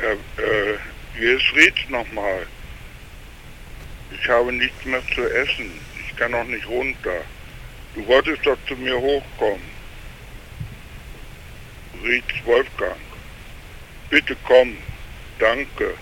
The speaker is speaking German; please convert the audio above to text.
Äh, äh hier ist nochmal. Ich habe nichts mehr zu essen. Ich kann auch nicht runter. Du wolltest doch zu mir hochkommen. Ried Wolfgang. Bitte komm. Danke.